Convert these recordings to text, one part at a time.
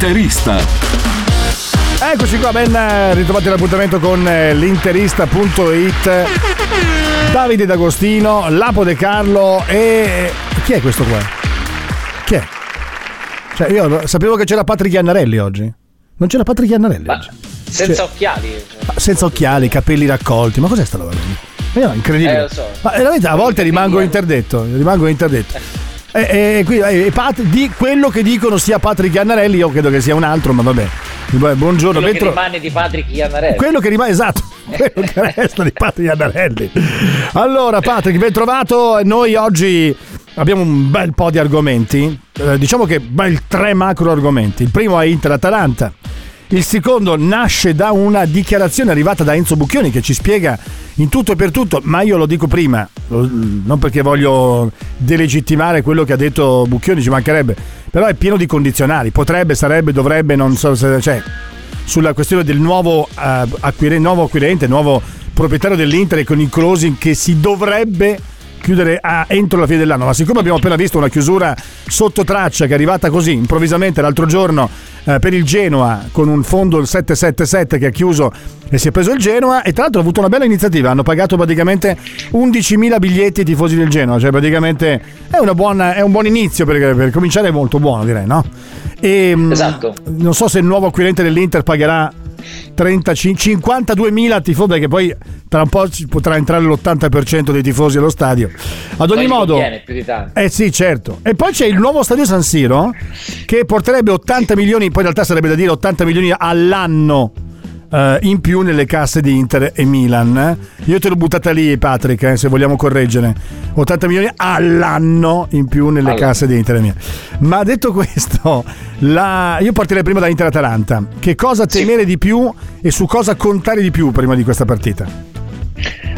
L'interista. Eccoci qua, ben eh, ritrovati l'appuntamento con eh, l'interista.it. Davide D'Agostino, Lapo De Carlo e. Chi è questo qua? Chi è? Cioè, io sapevo che c'era Patrick Iannarelli oggi. Non c'era Patrick Iannarelli Ma oggi. senza Cioè- occhiali. Ma Senza occhiali, capelli raccolti. Ma cos'è sta roba? lì? Eh, incredibile. Eh, lo so. Ma veramente a volte rimango interdetto. Rimango interdetto. E, e, qui, e Pat- di quello che dicono sia Patrick Iannarelli, io credo che sia un altro, ma vabbè. Bu- Buongiorno, Quello che ben tro- rimane di Patrick Iannarelli. quello che rimane esatto quello che resta di Patrick Iannarelli. Allora Patrick ben trovato. Noi oggi abbiamo un bel po' di argomenti. Eh, diciamo che bel tre macro argomenti. Il primo è Inter-Atalanta il secondo nasce da una dichiarazione arrivata da Enzo Bucchioni che ci spiega in tutto e per tutto, ma io lo dico prima, non perché voglio delegittimare quello che ha detto Bucchioni, ci mancherebbe, però è pieno di condizionali, potrebbe, sarebbe, dovrebbe, non so se... Cioè, sulla questione del nuovo, eh, acquirente, nuovo acquirente, nuovo proprietario dell'Inter con il closing che si dovrebbe chiudere a- entro la fine dell'anno. Ma siccome abbiamo appena visto una chiusura sotto traccia che è arrivata così improvvisamente l'altro giorno eh, per il Genoa con un fondo il 777 che ha chiuso e si è preso il Genoa e tra l'altro ha avuto una bella iniziativa, hanno pagato praticamente 11.000 biglietti ai tifosi del Genoa, cioè praticamente è, una buona- è un buon inizio per, per cominciare è molto buono direi, no? E, mh, Esatto. Non so se il nuovo acquirente dell'Inter pagherà 35 52.000 tifosi perché poi tra un po' ci potrà entrare l'80% dei tifosi allo stadio. Ad ogni Poi modo... conviene più di tanto. Eh sì, certo. E poi c'è il nuovo stadio San Siro che porterebbe 80 milioni, poi in realtà sarebbe da dire 80 milioni all'anno eh, in più nelle casse di Inter e Milan. Io te l'ho buttata lì, Patrick, eh, se vogliamo correggere. 80 milioni all'anno in più nelle Allora. casse di Inter e Milan. Ma detto questo, la- io partirei prima da Inter-Atalanta. Che cosa temere di più e su cosa contare di più prima di questa partita?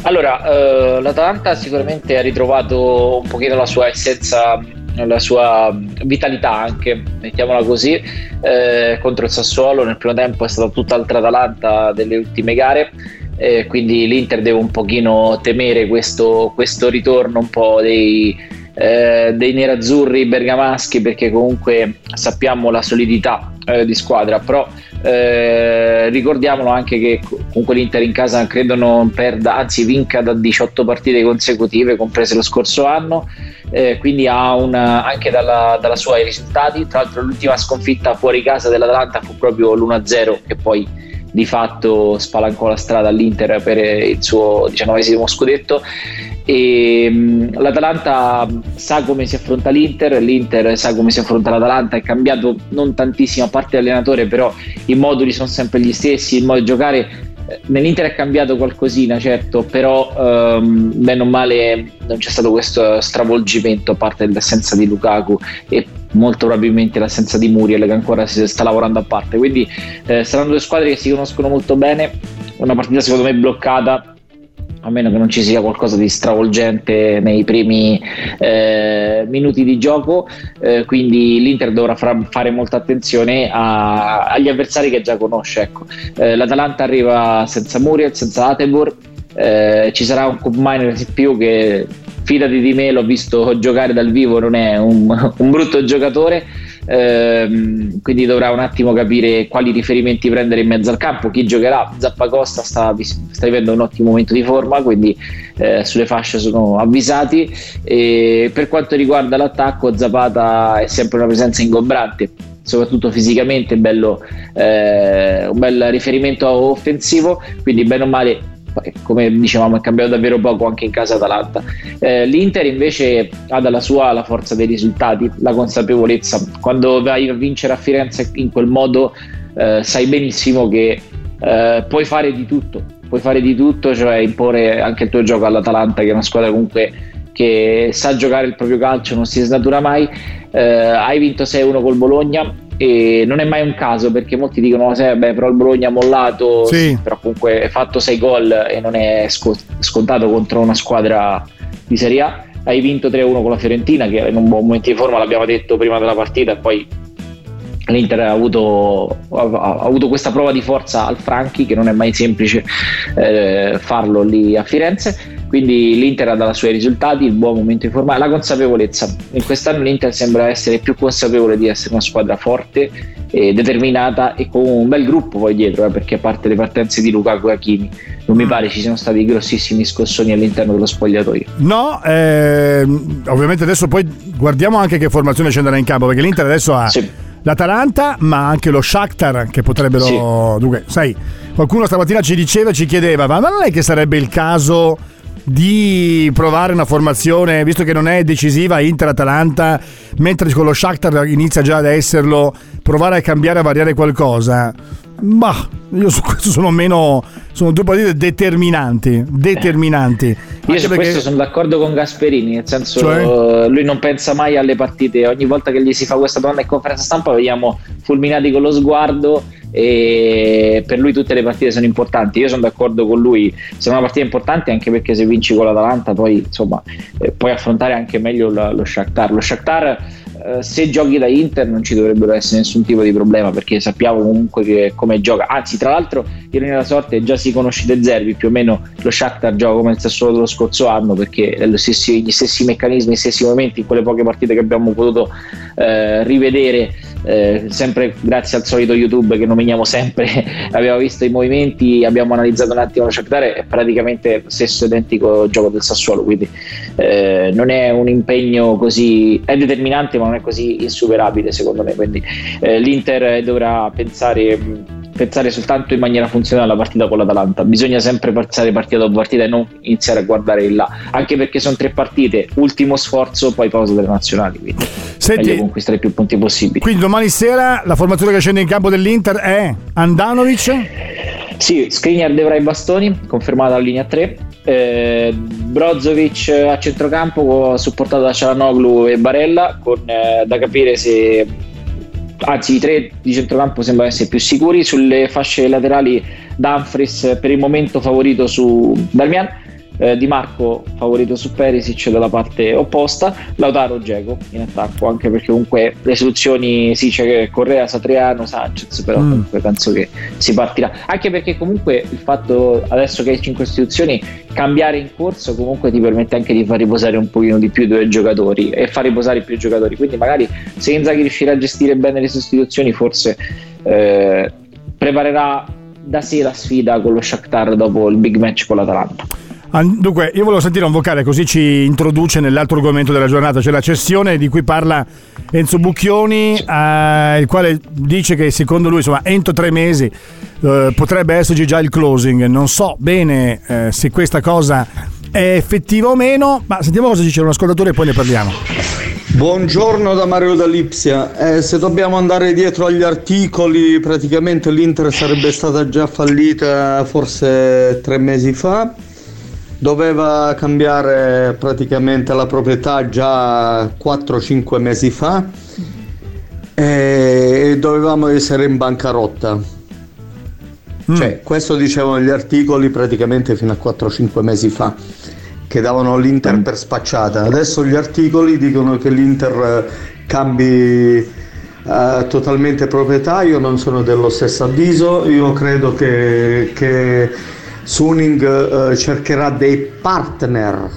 Allora, eh, l'Atalanta sicuramente ha ritrovato un pochino la sua essenza, la sua vitalità anche, mettiamola così, eh, contro il Sassuolo. Nel primo tempo è stata tutt'altra Atalanta delle ultime gare. eh, quindi l'Inter deve un pochino temere questo, questo ritorno un po' dei, eh, dei nerazzurri bergamaschi perché comunque sappiamo la solidità eh, di squadra però eh, ricordiamolo anche che comunque l'Inter in casa credo non perda anzi vinca da 18 partite consecutive comprese lo scorso anno eh, quindi una, anche dalla, dalla sua i risultati. Tra l'altro l'ultima sconfitta fuori casa dell'Atalanta fu proprio l'1-0 che poi di fatto spalancò la strada all'Inter per il suo diciannovesimo scudetto. E mh, l'Atalanta sa come si affronta l'Inter, l'Inter sa come si affronta l'Atalanta, è cambiato non tantissimo a parte l'allenatore, però i moduli sono sempre gli stessi, il modo di giocare nell'Inter è cambiato qualcosina, certo, però ehm, bene o male non c'è stato questo stravolgimento a parte l'assenza di Lukaku e molto probabilmente l'assenza di Muriel che ancora si sta lavorando a parte. Quindi eh, saranno due squadre che si conoscono molto bene, una partita secondo me bloccata a meno che non ci sia qualcosa di stravolgente nei primi eh, minuti di gioco, eh, quindi l'Inter dovrà fra- fare molta attenzione a- agli avversari che già conosce. ecco. Eh, L'Atalanta arriva senza Muriel, senza Atebor, eh, ci sarà un Cup Miner in più che fidati di me, l'ho visto giocare dal vivo, non è un, un brutto giocatore. Ehm, quindi dovrà un attimo capire quali riferimenti prendere in mezzo al campo, chi giocherà. Zappacosta sta, sta vivendo un ottimo momento di forma, quindi eh, sulle fasce sono avvisati. E per quanto riguarda l'attacco, Zapata è sempre una presenza ingombrante soprattutto fisicamente, bello, eh, un bel riferimento offensivo, quindi bene o male come dicevamo è cambiato davvero poco anche in casa Atalanta. Eh, l'Inter invece ha dalla sua la forza dei risultati la consapevolezza. Quando vai a vincere a Firenze in quel modo eh, sai benissimo che eh, puoi fare di tutto. Puoi fare di tutto cioè imporre anche il tuo gioco all'Atalanta che è una squadra comunque che sa giocare il proprio calcio non si snatura mai. Eh, hai vinto 6-1 col Bologna e non è mai un caso perché molti dicono oh, sai, beh, però il Bologna ha mollato, Sì. però comunque ha fatto 6 gol e non è sco- scontato contro una squadra di Serie A. Hai vinto 3-1 con la Fiorentina che in un buon momento di forma, l'abbiamo detto prima della partita e poi l'Inter ha avuto, ha- ha avuto questa prova di forza al Franchi che non è mai semplice eh, farlo lì a Firenze quindi l'Inter ha dato i suoi risultati il buon momento di forma la consapevolezza in quest'anno l'Inter sembra essere più consapevole di essere una squadra forte e determinata e con un bel gruppo poi dietro eh, perché a parte le partenze di Lukaku e Hakimi non mi pare ci siano stati grossissimi scossoni all'interno dello spogliatoio No, ehm, ovviamente adesso poi guardiamo anche che formazione scenderà in campo perché l'Inter adesso ha Sì. l'Atalanta ma anche lo Shakhtar che potrebbero... Sì. Dunque, sai, qualcuno stamattina ci diceva, ci chiedeva ma non è che sarebbe il caso di provare una formazione, visto che non è decisiva Inter-Atalanta, mentre con lo Shakhtar inizia già ad esserlo, provare a cambiare, a variare qualcosa? Ma io su questo sono meno... sono due partite determinanti, determinanti. Io su perché- questo sono d'accordo con Gasperini, nel senso Cioè? lui non pensa mai alle partite, ogni volta che gli si fa questa domanda in conferenza stampa vediamo fulminati con lo sguardo e per lui tutte le partite sono importanti. Io sono d'accordo con lui, sono una partita importante anche perché se vinci con l'Atalanta poi insomma eh, puoi affrontare anche meglio lo Shakhtar. Lo Shakhtar eh, se giochi da Inter non ci dovrebbero essere nessun tipo di problema perché sappiamo comunque che come gioca. Anzi, tra l'altro, ironia della sorte, già si conosce De Zerbi, più o meno lo Shakhtar gioca come il Sassuolo dello scorso anno perché stessi- gli stessi meccanismi, gli stessi momenti in quelle poche partite che abbiamo potuto eh, rivedere. Eh, sempre grazie al solito YouTube che nominiamo sempre, abbiamo visto i movimenti, abbiamo analizzato un attimo lo Shakhtar, è praticamente stesso identico gioco del Sassuolo, quindi eh, non è un impegno così, è determinante ma non è così insuperabile secondo me, quindi eh, l'Inter dovrà pensare, pensare soltanto in maniera funzionale alla partita con l'Atalanta, bisogna sempre pensare partita dopo partita e non iniziare a guardare in là, anche perché sono tre partite, ultimo sforzo, poi pausa delle nazionali, quindi Senti- meglio conquistare più punti possibili. Quindi domani sera la formazione che scende in campo dell'Inter è Andanovic, Sì, Skriniar dovrà i bastoni, confermata la linea 3. Eh, Brozovic a centrocampo supportato da Cialanoglu e Barella con eh, da capire se anzi i tre di centrocampo sembrano essere più sicuri. Sulle fasce laterali Dumfries per il momento favorito su Darmian eh, Di Marco favorito su Perisic dalla parte opposta. Lautaro Geco in attacco anche perché comunque le soluzioni sì c'è Correa, Satriano, Sanchez però Mm. comunque penso che si partirà. Anche perché comunque il fatto adesso che hai 5 istituzioni cambiare in corso comunque ti permette anche di far riposare un pochino di più i due giocatori e far riposare più giocatori. Quindi magari se Inzaghi riuscirà a gestire bene le sostituzioni forse eh, preparerà da sé la sfida con lo Shakhtar dopo il big match con l'Atalanta. An- Dunque, io volevo sentire un vocale così ci introduce nell'altro argomento della giornata, cioè la cessione di cui parla Enzo Bucchioni, eh, il quale dice che secondo lui, insomma, entro tre mesi eh, potrebbe esserci già il closing. Non so bene eh, se questa cosa è effettiva o meno, ma sentiamo cosa dice un ascoltatore e poi ne parliamo. Buongiorno da Mario D'Alipsia. Eh, se dobbiamo andare dietro agli articoli, praticamente l'Inter sarebbe stata già fallita forse tre mesi fa. Doveva cambiare praticamente la proprietà già 4-5 mesi fa e dovevamo essere in bancarotta. Cioè, questo dicevano gli articoli praticamente fino a 4-5 mesi fa, che davano l'Inter per spacciata. Adesso gli articoli dicono che l'Inter eh, cambi eh, totalmente proprietà, io non sono dello stesso avviso, io credo che, che Suning eh, cercherà dei partner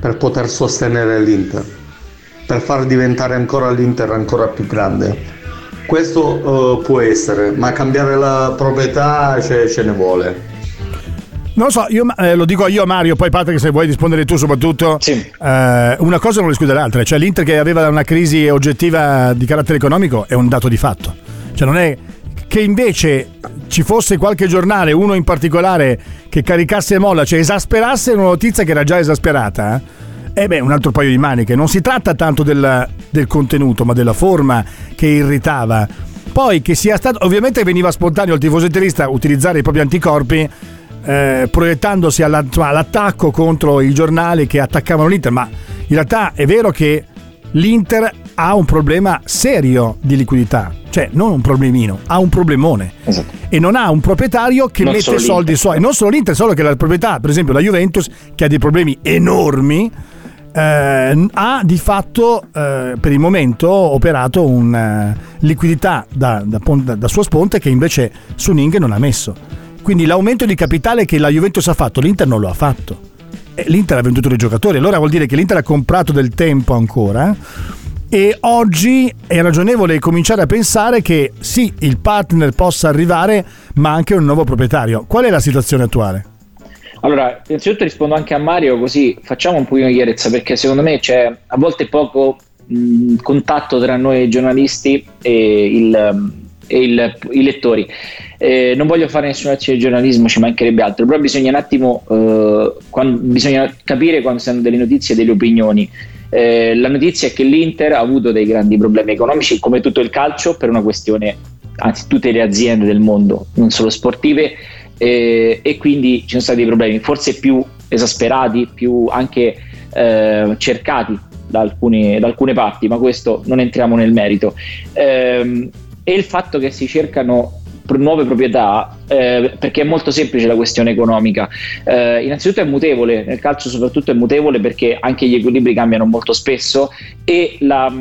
per poter sostenere l'Inter, per far diventare ancora l'Inter ancora più grande. Questo eh, può essere, ma cambiare la proprietà ce, ce ne vuole. Non lo so, io eh, lo dico io a Mario, poi Patrick se vuoi rispondere tu soprattutto. Sì. Eh, una cosa non esclude l'altra, cioè l'Inter che aveva una crisi oggettiva di carattere economico è un dato di fatto. Cioè non è che invece ci fosse qualche giornale, uno in particolare, che caricasse molla, cioè esasperasse una notizia che era già esasperata. Eh beh, un altro paio di maniche. Non si tratta tanto del, del contenuto, ma della forma che irritava. Poi che sia stato, ovviamente veniva spontaneo al tifoso interista utilizzare i propri anticorpi eh, proiettandosi alla- all'attacco contro i giornali che attaccavano l'Inter, ma in realtà è vero che l'Inter ha un problema serio di liquidità, cioè non un problemino, ha un problemone Esatto. e non ha un proprietario che Non mette soldi suoi, non solo l'Inter, solo che la proprietà, per esempio la Juventus, che ha dei problemi enormi, eh, ha di fatto eh, per il momento operato una liquidità da, da da- da sua sponte che invece Suning non ha messo. Quindi l'aumento di capitale che la Juventus ha fatto, l'Inter non lo ha fatto. E L'Inter ha venduto dei giocatori, allora vuol dire che l'Inter ha comprato del tempo ancora. E oggi è ragionevole cominciare a pensare che sì, il partner possa arrivare, ma anche un nuovo proprietario. Qual è la situazione attuale? Allora, innanzitutto rispondo anche a Mario, così facciamo un pochino di chiarezza, perché secondo me c'è a volte poco mh, contatto tra noi giornalisti e, il, e il- i lettori. Eh, non voglio fare nessuna azione di giornalismo, ci mancherebbe altro, però bisogna un attimo eh, quan- bisogna capire quando si hanno delle notizie e delle opinioni. Eh, la notizia è che l'Inter ha avuto dei grandi problemi economici, come tutto il calcio, per una questione, anzi tutte le aziende del mondo, non solo sportive, eh, e quindi ci sono stati problemi forse più esasperati, più anche eh, cercati da, alcuni- da alcune parti, ma questo non entriamo nel merito. Ehm, e il fatto che si cercano nuove proprietà eh, perché è molto semplice la questione economica. Eh, innanzitutto è mutevole nel calcio soprattutto è mutevole perché anche gli equilibri cambiano molto spesso e la,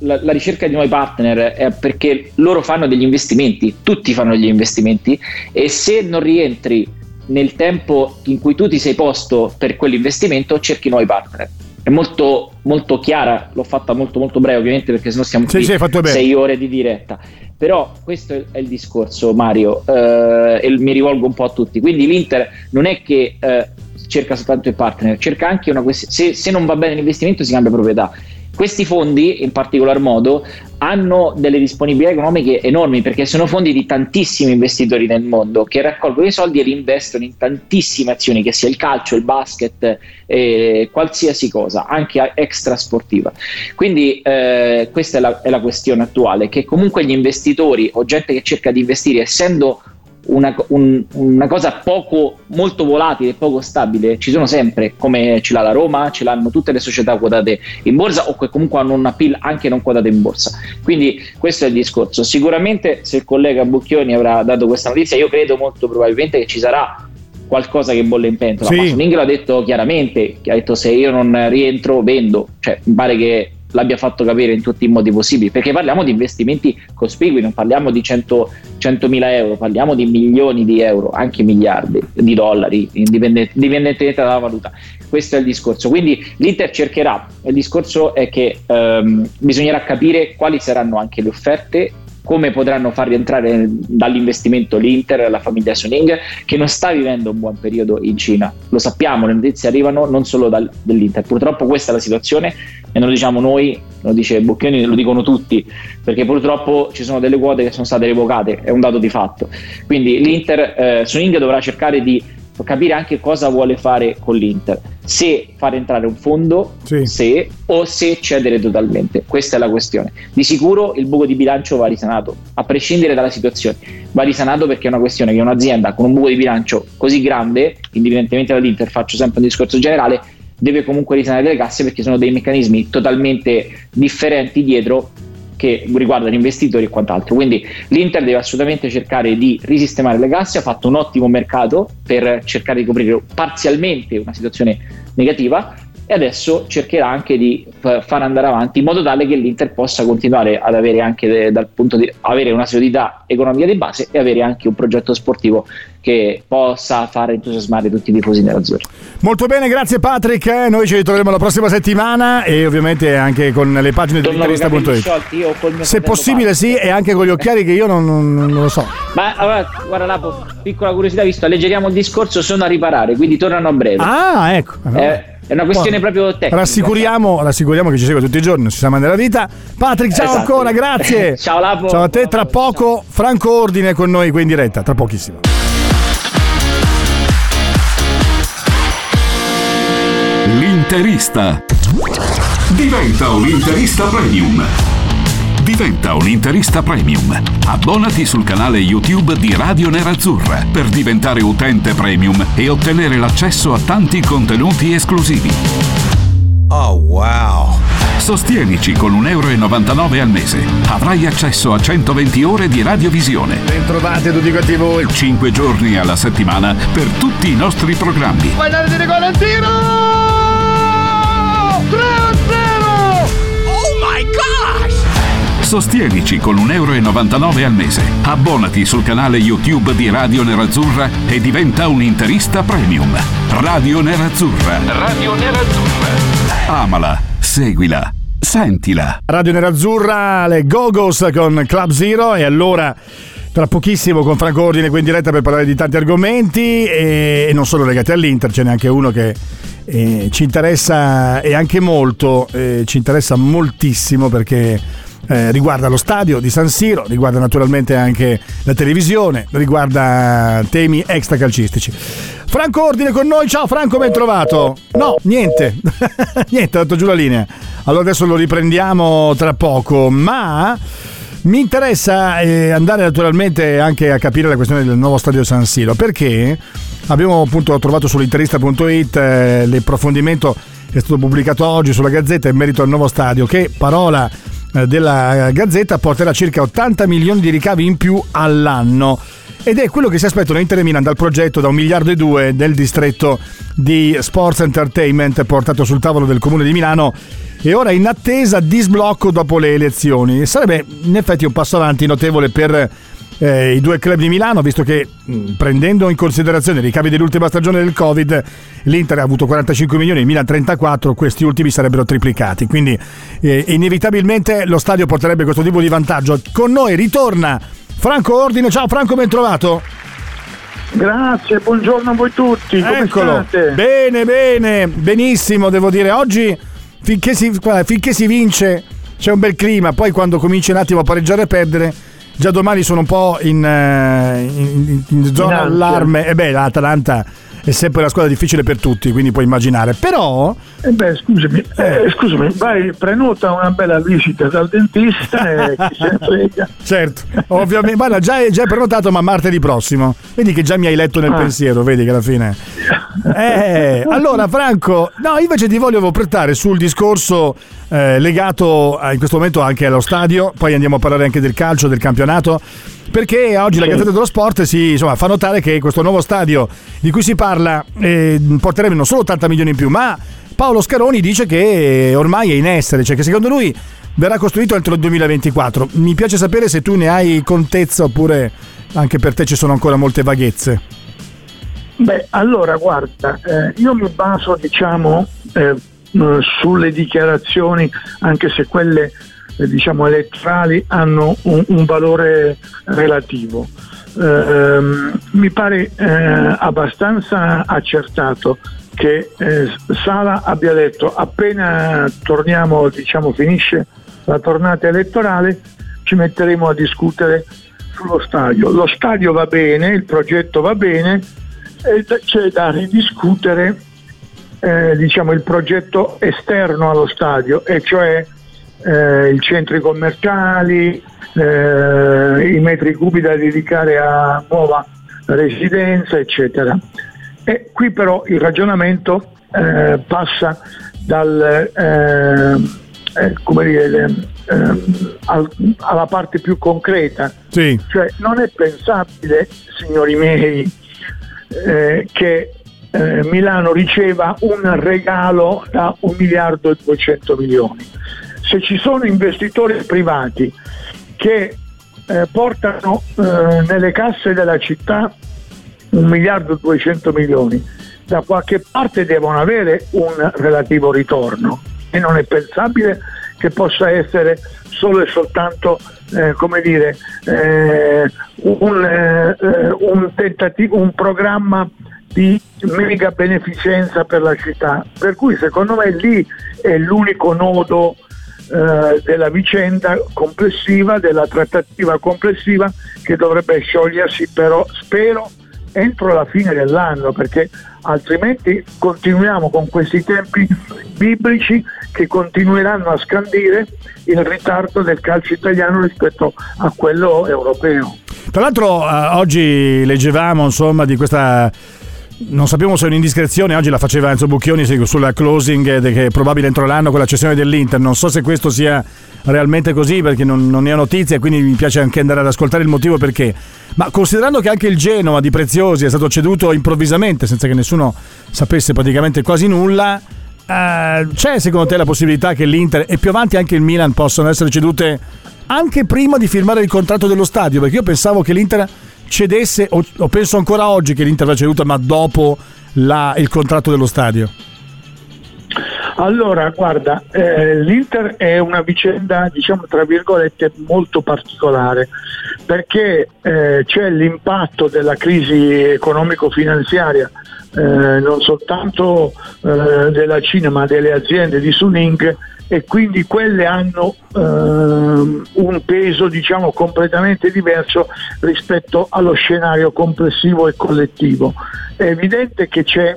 la- la ricerca di nuovi partner è perché loro fanno degli investimenti tutti fanno degli investimenti e se non rientri nel tempo in cui tu ti sei posto per quell'investimento cerchi nuovi partner è molto, molto chiara l'ho fatta molto molto breve ovviamente perché sennò stiamo Sì, qui sei ore di diretta. Però questo è- il discorso Mario eh, e mi rivolgo un po' a tutti. Quindi l'Inter non è che eh, cerca soltanto il partner cerca anche una questione se, se non va bene l'investimento si cambia proprietà questi fondi in particolar modo hanno delle disponibilità economiche enormi perché sono fondi di tantissimi investitori nel mondo che raccolgono i soldi e li investono in tantissime azioni che sia il calcio, il basket, eh, qualsiasi cosa, anche extra sportiva. Quindi eh, questa è la, è la questione attuale, che comunque gli investitori o gente che cerca di investire, essendo una, un- una cosa poco, molto volatile, poco stabile, ci sono sempre, come ce l'ha la Roma, ce l'hanno tutte le società quotate in borsa o che comunque hanno un appeal anche non quotate in borsa. Quindi questo è il discorso. Sicuramente se il collega Bucchioni avrà dato questa notizia, io credo molto probabilmente che ci sarà qualcosa che bolle in pentola. Sì. Ma Suning l'ha detto chiaramente, ha detto se io non rientro vendo, cioè mi pare che l'abbia fatto capire in tutti i modi possibili, perché parliamo di investimenti cospicui, non parliamo di 100 100.000 euro, parliamo di milioni di euro, anche miliardi di dollari, indipendente- indipendentemente dalla valuta. Questo è il discorso. Quindi l'Inter cercherà, il discorso è che ehm, bisognerà capire quali saranno anche le offerte come potranno far rientrare dall'investimento l'Inter, la famiglia Suning, che non sta vivendo un buon periodo in Cina. Lo sappiamo, le notizie arrivano non solo dal- dall'Inter. Purtroppo questa è la situazione e non lo diciamo noi, lo dice Bocchioni, lo dicono tutti, perché purtroppo ci sono delle quote che sono state revocate, è un dato di fatto. Quindi l'Inter, eh, Suning dovrà cercare di capire anche cosa vuole fare con l'Inter. Se far entrare un fondo, Sì. se o se cedere totalmente. Questa è la questione. Di sicuro il buco di bilancio va risanato, a prescindere dalla situazione. Va risanato perché è una questione che un'azienda con un buco di bilancio così grande, indipendentemente dall'Inter, faccio sempre un discorso generale, deve comunque risanare le casse perché sono dei meccanismi totalmente differenti dietro che riguardano investitori e quant'altro. Quindi l'Inter deve assolutamente cercare di risistemare le casse, ha fatto un ottimo mercato per cercare di coprire parzialmente una situazione negativa e adesso cercherà anche di f- far andare avanti in modo tale che l'Inter possa continuare ad avere anche de- dal punto di avere una solidità economica di base e avere anche un progetto sportivo che possa far entusiasmare tutti i tifosi nerazzurri. Molto bene, grazie Patrick. Eh, Noi ci ritroveremo la prossima settimana e ovviamente anche con le pagine mio Se possibile, Paolo. sì, e anche con gli occhiali che io non, non- non lo so. Ma allora, guarda Lapo, piccola curiosità, visto alleggeriamo il discorso, sono a riparare, quindi tornano a breve. Ah, ecco. Eh, è una questione Buono. proprio tecnica. Rassicuriamo, rassicuriamo che ci segue tutti i giorni, non si sa mai nella vita. Patrick, ciao Esatto. ancora, grazie. Ciao, Lapo. Ciao a te, tra Ciao. poco Franco Ordine con noi qui in diretta, tra pochissimo. L'interista. Diventa un interista premium. Diventa un interista premium. Abbonati sul canale YouTube di Radio Nerazzurra per diventare utente premium e ottenere l'accesso a tanti contenuti esclusivi. Oh wow! Sostienici con 1,99 euro al mese. Avrai accesso a 120 ore di radiovisione. Bentrovati a tutti quanti voi. 5 giorni alla settimana per tutti i nostri programmi. Guardate di Valentino! 3 a 0! Oh my gosh! Sostienici con 1,99 euro al mese. Abbonati sul canale YouTube di Radio Nerazzurra e diventa un interista premium. Radio Nerazzurra. Radio Nerazzurra. Amala, seguila, sentila. Radio Nerazzurra, le Gogos con Club Zero e allora tra pochissimo con Franco Ordine qui in diretta per parlare di tanti argomenti e, non solo legati all'Inter, ce n'è anche uno che eh, ci interessa e anche molto, eh, ci interessa moltissimo perché eh, riguarda lo stadio di San Siro, riguarda naturalmente anche la televisione, riguarda temi extracalcistici. Franco Ordine con noi, ciao Franco, ben trovato. No, niente, niente, ha dato giù la linea. Allora adesso lo riprendiamo tra poco, ma mi interessa eh, andare naturalmente anche a capire la questione del nuovo stadio San Siro, perché abbiamo appunto trovato sull'interista.it eh, l'approfondimento che è stato pubblicato oggi sulla Gazzetta in merito al nuovo stadio, che parola della Gazzetta porterà circa 80 milioni di ricavi in più all'anno ed è quello che si aspettano Inter e Milan dal progetto da un miliardo e due del distretto di Sports Entertainment portato sul tavolo del comune di Milano e ora in attesa di sblocco dopo le elezioni. Sarebbe in effetti un passo avanti notevole per eh, i due club di Milano, visto che mh, prendendo in considerazione i ricavi dell'ultima stagione del Covid, l'Inter ha avuto 45 milioni, il Milan 34, questi ultimi sarebbero triplicati. Quindi eh, inevitabilmente lo stadio porterebbe questo tipo di vantaggio. Con noi ritorna Franco Ordine. Ciao Franco, ben trovato. Grazie, buongiorno a voi tutti. Come Eccolo. state? Bene, bene, benissimo, devo dire. Oggi finché si, guarda, finché si vince c'è un bel clima, poi quando cominci un attimo a pareggiare e perdere, già domani sono un po' in, eh, in- in zona ansia. allarme. E beh, l'Atalanta è sempre una squadra difficile per tutti, quindi puoi immaginare. Però, Eh beh, scusami, eh, scusami, vai, prenota una bella visita dal dentista e chi se ne frega. certo, ovviamente, guarda, già è, già è prenotato, ma martedì prossimo. Vedi che già mi hai letto nel Ah. pensiero, vedi che alla fine. Eh, allora, Franco, no, invece ti volevo portare sul discorso eh, legato a- in questo momento anche allo stadio, poi andiamo a parlare anche del calcio, del campionato. Perché oggi la. Gazzetta dello Sport si, insomma, fa notare che questo nuovo stadio di cui si parla eh, porterebbe non solo 80 milioni in più, ma Paolo Scaroni dice che ormai è in essere, cioè che secondo lui verrà costruito entro il 2024. Mi piace sapere se tu ne hai contezza oppure anche per te ci sono ancora molte vaghezze. Beh, allora guarda, eh, io mi baso diciamo eh, sulle dichiarazioni, anche se quelle diciamo elettorali hanno un, un valore relativo. Ehm, mi pare eh, abbastanza accertato che eh, Sala abbia detto appena torniamo, diciamo finisce la tornata elettorale, ci metteremo a discutere sullo stadio. Lo stadio va bene, il progetto va bene, c'è da ridiscutere eh, diciamo, il progetto esterno allo stadio, e cioè eh, i centri commerciali, eh, i metri cubi da dedicare a nuova residenza, eccetera. E qui però il ragionamento eh, passa dal, eh, eh, come dire, ehm, al- alla parte più concreta, Sì, cioè non è pensabile, signori miei, eh, che eh, Milano riceva un regalo da 1 miliardo e 200 milioni. Se ci sono investitori privati che eh, portano eh, nelle casse della città 1 miliardo e 200 milioni, da qualche parte devono avere un relativo ritorno e non è pensabile che possa essere solo e soltanto eh, come dire eh, un, eh, un tentativo, un programma di mega beneficenza per la città. Per cui secondo me lì è l'unico nodo eh, della vicenda complessiva, della trattativa complessiva che dovrebbe sciogliersi però spero entro la fine dell'anno perché altrimenti continuiamo con questi tempi biblici che continueranno a scandire il ritardo del calcio italiano rispetto a quello europeo. Tra l'altro eh, oggi leggevamo insomma di questa non sappiamo se è un'indiscrezione, oggi la faceva Enzo Bucchioni sulla closing che è probabile entro l'anno con la cessione dell'Inter, non so se questo sia realmente così perché non, non ne ho notizie quindi mi piace anche andare ad ascoltare il motivo perché, ma considerando che anche il Genoa di Preziosi è stato ceduto improvvisamente senza che nessuno sapesse praticamente quasi nulla, eh, c'è secondo te la possibilità che l'Inter e più avanti anche il Milan possano essere cedute anche prima di firmare il contratto dello stadio? Perché io pensavo che l'Inter cedesse, o, o penso ancora oggi che l'Inter va ceduta, ma dopo la, il contratto dello stadio? Allora, guarda, eh, l'Inter è una vicenda, diciamo tra virgolette, molto particolare perché eh, c'è l'impatto della crisi economico-finanziaria eh, non soltanto eh, della Cina ma delle aziende di Suning e quindi quelle hanno eh, un peso diciamo completamente diverso rispetto allo scenario complessivo e collettivo. È evidente che c'è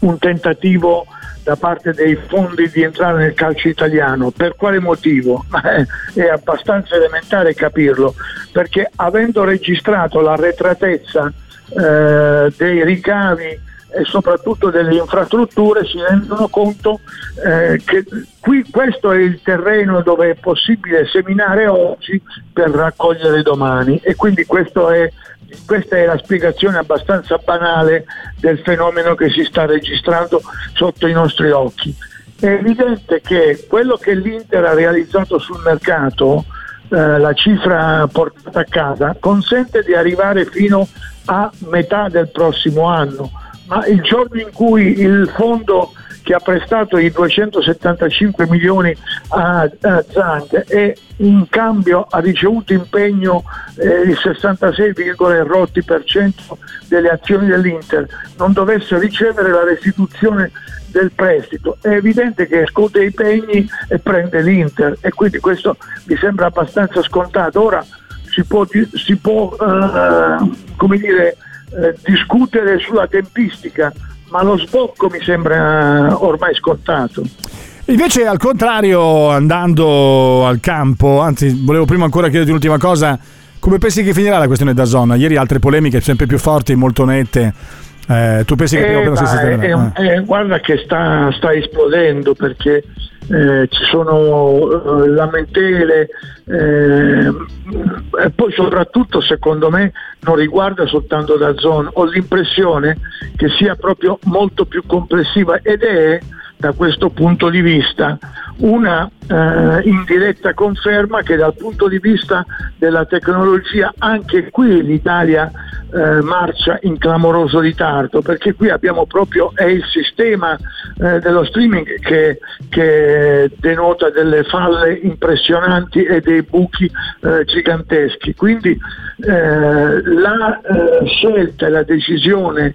un tentativo da parte dei fondi di entrare nel calcio italiano. Per quale motivo? È abbastanza elementare capirlo, perché avendo registrato l'arretratezza eh, dei ricavi e soprattutto delle infrastrutture si rendono conto eh, che qui questo è il terreno dove è possibile seminare oggi per raccogliere domani e quindi è, questa è la spiegazione abbastanza banale del fenomeno che si sta registrando sotto i nostri occhi. È evidente che quello che l'Inter ha realizzato sul mercato, eh, la cifra portata a casa, consente di arrivare fino a metà del prossimo anno ma il giorno in cui il fondo che ha prestato i 275 milioni a, a Zang e in cambio ha ricevuto impegno eh, il 66, rotti per cento delle azioni dell'Inter non dovesse ricevere la restituzione del prestito. È evidente che scuote i pegni e prende l'Inter e quindi questo mi sembra abbastanza scontato. Ora si può, si può eh, come dire eh, discutere sulla tempistica, ma lo sbocco mi sembra ormai scontato. Invece, al contrario, andando al campo, anzi, volevo prima ancora chiederti un'ultima cosa. Come pensi che finirà la questione da zona? Ieri altre polemiche sempre più forti, molto nette. Eh, tu pensi che eh, si sistemerà? Eh, eh, guarda che sta, sta esplodendo perché eh, ci sono eh, lamentele e poi soprattutto secondo me non riguarda soltanto da zona ho l'impressione che sia proprio molto più complessiva ed è da questo punto di vista una eh, indiretta conferma che dal punto di vista della tecnologia anche qui l'Italia eh, marcia in clamoroso ritardo perché qui abbiamo proprio è il sistema eh, dello streaming che, che, denota delle falle impressionanti e dei buchi eh, giganteschi. Quindi eh, la eh, scelta e la decisione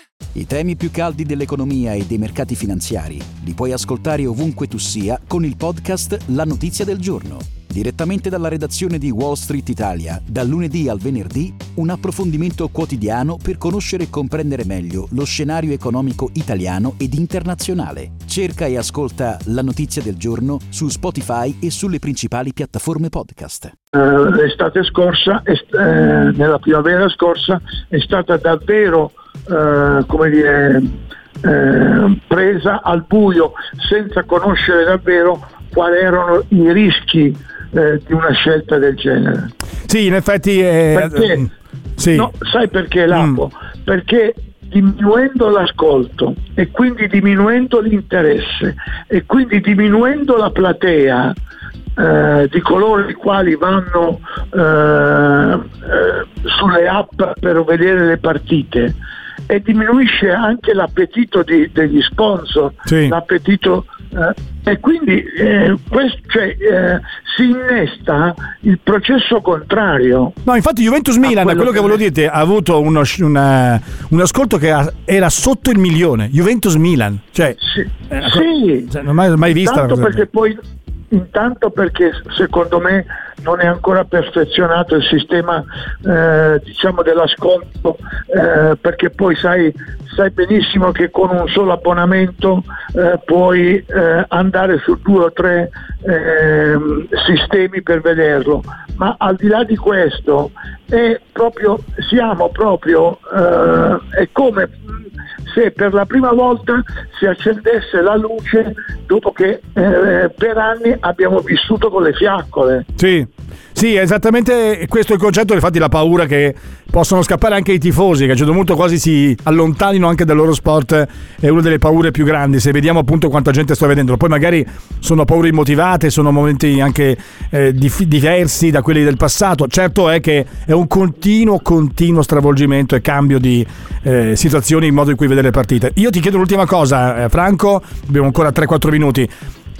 I temi più caldi dell'economia e dei mercati finanziari li puoi ascoltare ovunque tu sia con il podcast La Notizia del Giorno Direttamente dalla redazione di Wall Street Italia, dal lunedì al venerdì, un approfondimento quotidiano per conoscere e comprendere meglio lo scenario economico italiano ed internazionale. Cerca e ascolta la notizia del giorno su Spotify e sulle principali piattaforme podcast. Uh, l'estate scorsa, est- eh, nella primavera scorsa, è stata davvero, uh, come dire, eh, presa al buio senza conoscere davvero quali erano i rischi eh, di una scelta del genere. Sì, in effetti... È... Perché? Mm, sì. No, sai perché Lapo? Mm. Perché diminuendo l'ascolto e quindi diminuendo l'interesse e quindi diminuendo la platea eh, di coloro i quali vanno eh, eh, sulle app per vedere le partite e diminuisce anche l'appetito di, degli sponsor, sì. l'appetito eh, e quindi eh, questo, cioè, eh, si innesta il processo contrario. No, infatti Juventus Milan, quello, quello che, che volevo dirti, ha avuto uno, una, un ascolto che era sotto il milione. Juventus Milan, cioè, sì, sì. Cioè, non mai, mai vista. Tanto perché poi intanto perché secondo me non è ancora perfezionato il sistema eh, diciamo dell'ascolto eh, perché poi sai, sai, benissimo che con un solo abbonamento eh, puoi eh, andare su due o tre ehm, sistemi per vederlo. Ma al di là di questo proprio, siamo proprio eh, è come se per la prima volta si accendesse la luce dopo che eh, per anni abbiamo vissuto con le fiaccole. Sì. Sì, esattamente questo è il concetto, infatti la paura che possono scappare anche i tifosi, che a un certo punto quasi si allontanino anche dal loro sport, è una delle paure più grandi, se vediamo appunto quanta gente sta vedendo. Poi magari sono paure immotivate, sono momenti anche eh, dif- diversi da quelli del passato. Certo è che è un continuo, continuo stravolgimento e cambio di eh, situazioni in modo in cui vedere le partite. Io ti chiedo l'ultima cosa, eh, Franco, abbiamo ancora 3-4 minuti.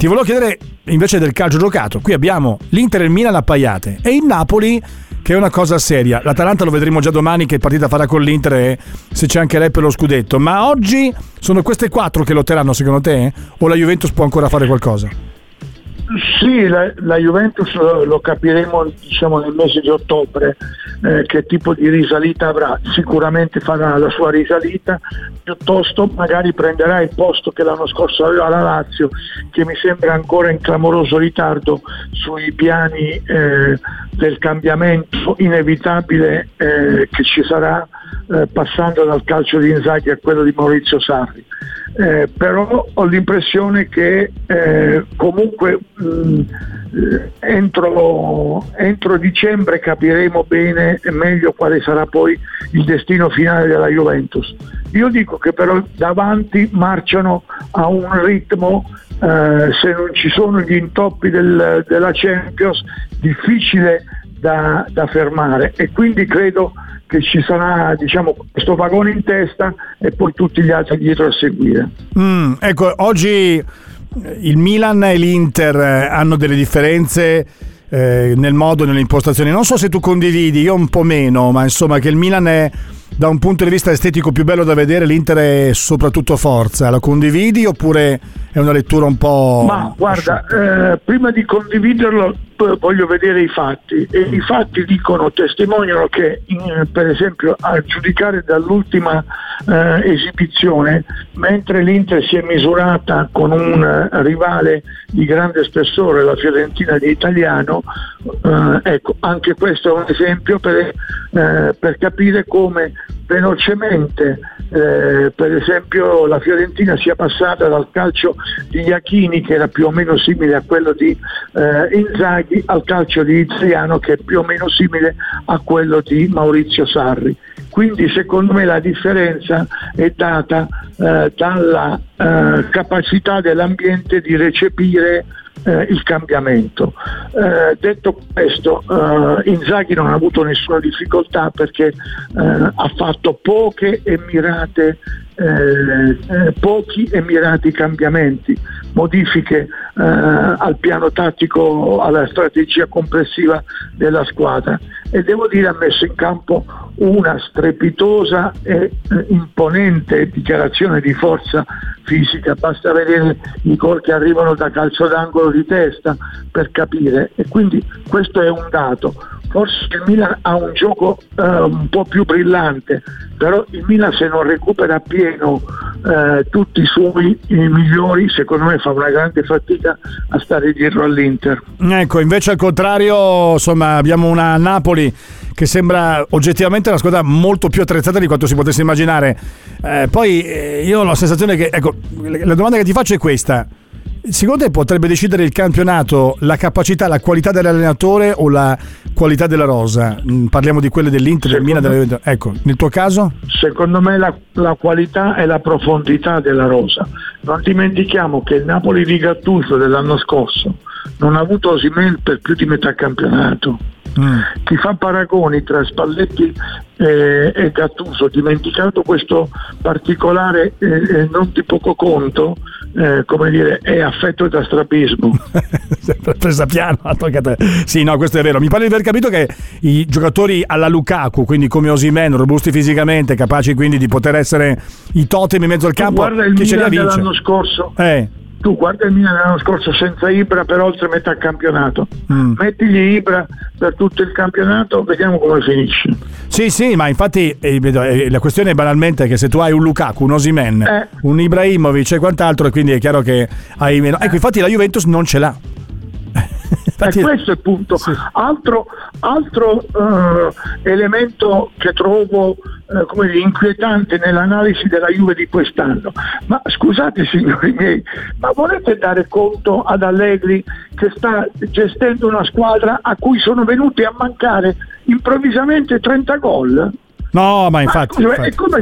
Ti volevo chiedere invece del calcio giocato. Qui abbiamo l'Inter e il Milan appaiate e il Napoli che è una cosa seria. L'Atalanta lo vedremo già domani che partita farà con l'Inter e se c'è anche lei per lo scudetto. Ma oggi sono queste quattro che lotteranno secondo te? O la Juventus può ancora fare qualcosa? Sì, la, la Juventus lo capiremo diciamo, nel mese di ottobre eh, che tipo di risalita avrà. Sicuramente farà la sua risalita, piuttosto magari prenderà il posto che l'anno scorso aveva la Lazio, che mi sembra ancora in clamoroso ritardo sui piani eh, del cambiamento inevitabile eh, che ci sarà eh, passando dal calcio di Inzaghi a quello di Maurizio Sarri. Eh, però ho l'impressione che eh, comunque mh, mm, entro, entro, dicembre capiremo bene e meglio quale sarà poi il destino finale della Juventus. Io dico che però davanti marciano a un ritmo, eh, se non ci sono gli intoppi del, della Champions, difficile da, da fermare e quindi credo che ci sarà diciamo, questo vagone in testa e poi tutti gli altri dietro a seguire. Mm, ecco, oggi il Milan e l'Inter eh, hanno delle differenze eh, nel modo, nelle impostazioni. Non so se tu condividi, io un po' meno, ma insomma che il Milan è da un punto di vista estetico più bello da vedere, l'Inter è soprattutto forza. La condividi oppure è una lettura un po'... Ma guarda, eh, prima di condividerlo voglio vedere i fatti e i fatti dicono, testimoniano che in, per esempio a giudicare dall'ultima eh, esibizione, mentre l'Inter si è misurata con un eh, rivale di grande spessore, la Fiorentina di Italiano, eh, ecco, anche questo è un esempio per, eh, per capire come velocemente eh, per esempio la Fiorentina sia passata dal calcio di Iachini che era più o meno simile a quello di eh, Inzaghi al calcio di Iziano che è più o meno simile a quello di Maurizio Sarri. Quindi secondo me la differenza è data eh, dalla eh, capacità dell'ambiente di recepire eh, il cambiamento. Eh, detto questo, eh, Inzaghi non ha avuto nessuna difficoltà perché eh, ha fatto poche e mirate eh, eh, pochi e mirati cambiamenti, modifiche eh, al piano tattico, alla strategia complessiva della squadra. E devo dire ha messo in campo una strepitosa e eh, imponente dichiarazione di forza fisica, basta vedere i gol che arrivano da calcio d'angolo di testa per capire. E quindi questo è un dato. Forse il Milan ha un gioco eh, un po' più brillante, però il Milan se non recupera appieno eh, tutti i suoi i migliori, secondo me fa una grande fatica a stare dietro all'Inter. Ecco, invece al contrario, insomma, abbiamo una Napoli che sembra oggettivamente una squadra molto più attrezzata di quanto si potesse immaginare. Eh, poi eh, io ho la sensazione che, ecco, la domanda che ti faccio è questa. Secondo te potrebbe decidere il campionato la capacità, la qualità dell'allenatore o la qualità della rosa? Mm, parliamo di quelle dell'Inter, del Milan, della... ecco, nel tuo caso? Secondo me la, la, qualità e la profondità della rosa. Non dimentichiamo che il Napoli di Gattuso dell'anno scorso non ha avuto Osimen per più di metà campionato. Mm. Chi fa paragoni tra Spalletti e, e Gattuso, dimenticato questo particolare eh, non di poco conto, eh, come dire, è affetto da strabismo. Presa piano, sì, no, questo è vero. Mi pare di aver capito che i giocatori alla Lukaku, quindi come Osimen, robusti fisicamente, capaci quindi di poter essere i totem in mezzo al campo, Guarda il che Milan ce li ha dell'anno scorso. Eh tu guarda il Milan l'anno scorso senza Ibra per oltre metà campionato, Mm. mettigli Ibra per tutto il campionato, vediamo come finisce. Sì, sì, ma infatti eh, eh, la questione è banalmente che se tu hai un Lukaku, un Osimen, Eh. un Ibrahimovic e quant'altro, quindi è chiaro che hai meno. Ecco, infatti la Juventus non ce l'ha. Infatti- E questo è il punto. Altro, altro, eh, elemento che trovo come dire, inquietante nell'analisi della Juve di quest'anno. Ma scusate signori miei, ma volete dare conto ad Allegri che sta gestendo una squadra a cui sono venuti a mancare improvvisamente 30 gol? No, ma Ma infatti. scusa, infatti. è come,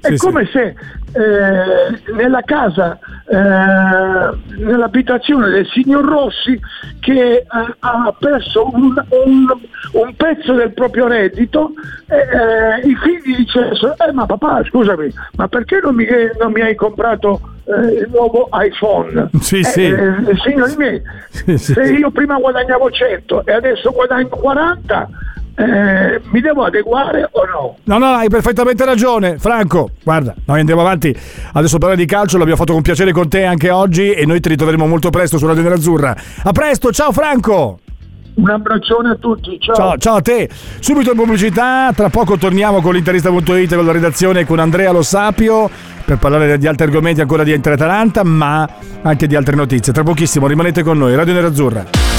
è Sì, sì. come se eh, nella casa, eh, nell'abitazione del signor Rossi che eh, ha perso un, un- un pezzo del proprio reddito, eh, eh, i figli dicessero, eh ma papà scusami, ma perché non mi, non mi hai comprato il nuovo iPhone? Sì, sì. signori miei, sì. se io prima guadagnavo 100 e adesso guadagno 40, eh, mi devo adeguare o no? No, no, hai perfettamente ragione, Franco. Guarda, noi andiamo avanti. Adesso parlare di calcio, l'abbiamo fatto con piacere con te anche oggi e noi ti ritroveremo molto presto su Radio Nerazzurra. A presto, ciao Franco! Un abbraccione a tutti, ciao. Ciao, ciao a te. Subito in pubblicità, tra poco torniamo con l'interista.it con la redazione e con Andrea Lo Sapio per parlare di altri argomenti ancora di Inter Atalanta, ma anche di altre notizie. Tra pochissimo rimanete con noi, Radio Nerazzurra.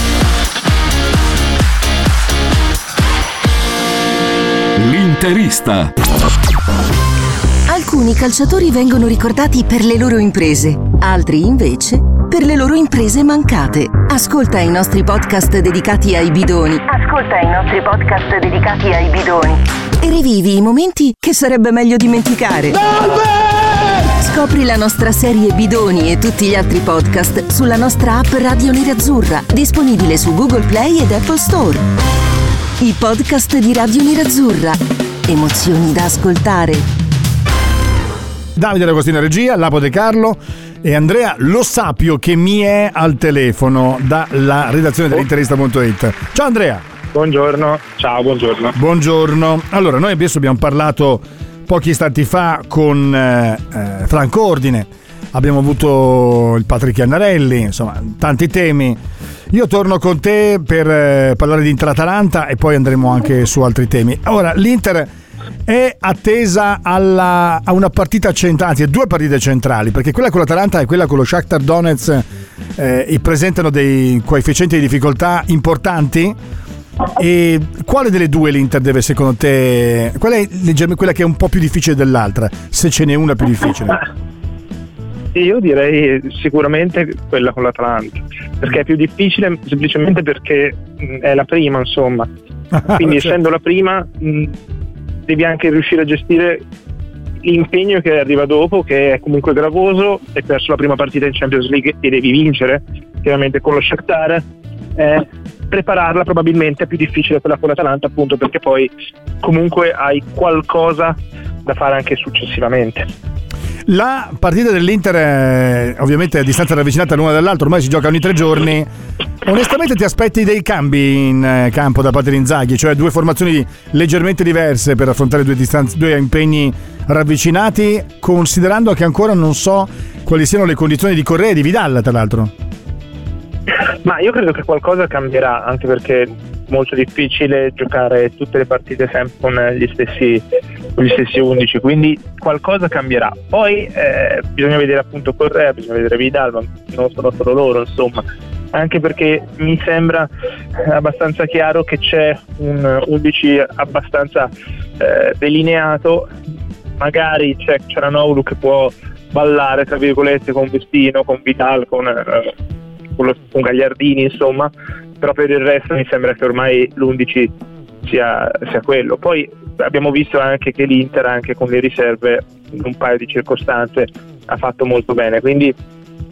L'interista. Alcuni calciatori vengono ricordati per le loro imprese, altri invece per le loro imprese mancate. Ascolta i nostri podcast dedicati ai bidoni Ascolta i nostri podcast dedicati ai bidoni. e rivivi i momenti che sarebbe meglio dimenticare. Scopri la nostra serie Bidoni e tutti gli altri podcast sulla nostra app Radio Nerazzurra, disponibile su Google Play ed Apple Store. I podcast di Radio Nerazzurra. Emozioni da ascoltare. Davide D'Agostino Regia, Lapo De Carlo e Andrea Lo Sapio che mi è al telefono dalla redazione dell'interista.it. Ciao Andrea! Buongiorno, ciao, buongiorno. Buongiorno. Allora, noi adesso abbiamo parlato pochi istanti fa con eh, eh, Franco Ordine, abbiamo avuto il Patrick Iannarelli, insomma, tanti temi. Io torno con te per eh, parlare di Inter Atalanta e poi andremo anche su altri temi. Ora, l'Inter è attesa alla- a una partita centrale, anzi a due partite centrali, perché quella con l'Atalanta e quella con lo Shakhtar Donetsk eh, presentano dei coefficienti di difficoltà importanti. E quale delle due l'Inter deve secondo te? Qual è quella che è un po' più difficile dell'altra? Se ce n'è una più difficile. Io direi sicuramente quella con l'Atalanta, perché è più difficile semplicemente perché mh, è la prima, insomma. Quindi Cioè, essendo la prima mh, devi anche riuscire a gestire l'impegno che arriva dopo, che è comunque gravoso, hai perso la prima partita in Champions League e devi vincere, chiaramente con lo Shakhtar. Eh, prepararla probabilmente è più difficile quella con l'Atalanta appunto perché poi comunque hai qualcosa da fare anche successivamente. La partita dell'Inter eh, ovviamente a distanza ravvicinata l'una dall'altra, ormai si gioca ogni tre giorni. Onestamente ti aspetti dei cambi in eh, campo da parte di Inzaghi, cioè due formazioni leggermente diverse per affrontare due, distanze, due impegni ravvicinati, considerando che ancora non so quali siano le condizioni di Correa e di Vidal, tra l'altro. Ma io credo che qualcosa cambierà, anche perché molto difficile giocare tutte le partite sempre con gli stessi, gli stessi 11, quindi qualcosa cambierà. Poi eh, bisogna vedere appunto Correa, bisogna vedere Vidal, ma non sono solo loro, insomma. Anche perché mi sembra eh, abbastanza chiaro che c'è un 11 abbastanza eh, delineato, magari c'è Ciaranoglu che può ballare tra virgolette con Vestino, con Vidal, con, eh, con, con Gagliardini insomma però per il resto mi sembra che ormai l'11 sia, sia quello. Poi abbiamo visto anche che l'Inter anche con le riserve in un paio di circostanze ha fatto molto bene. Quindi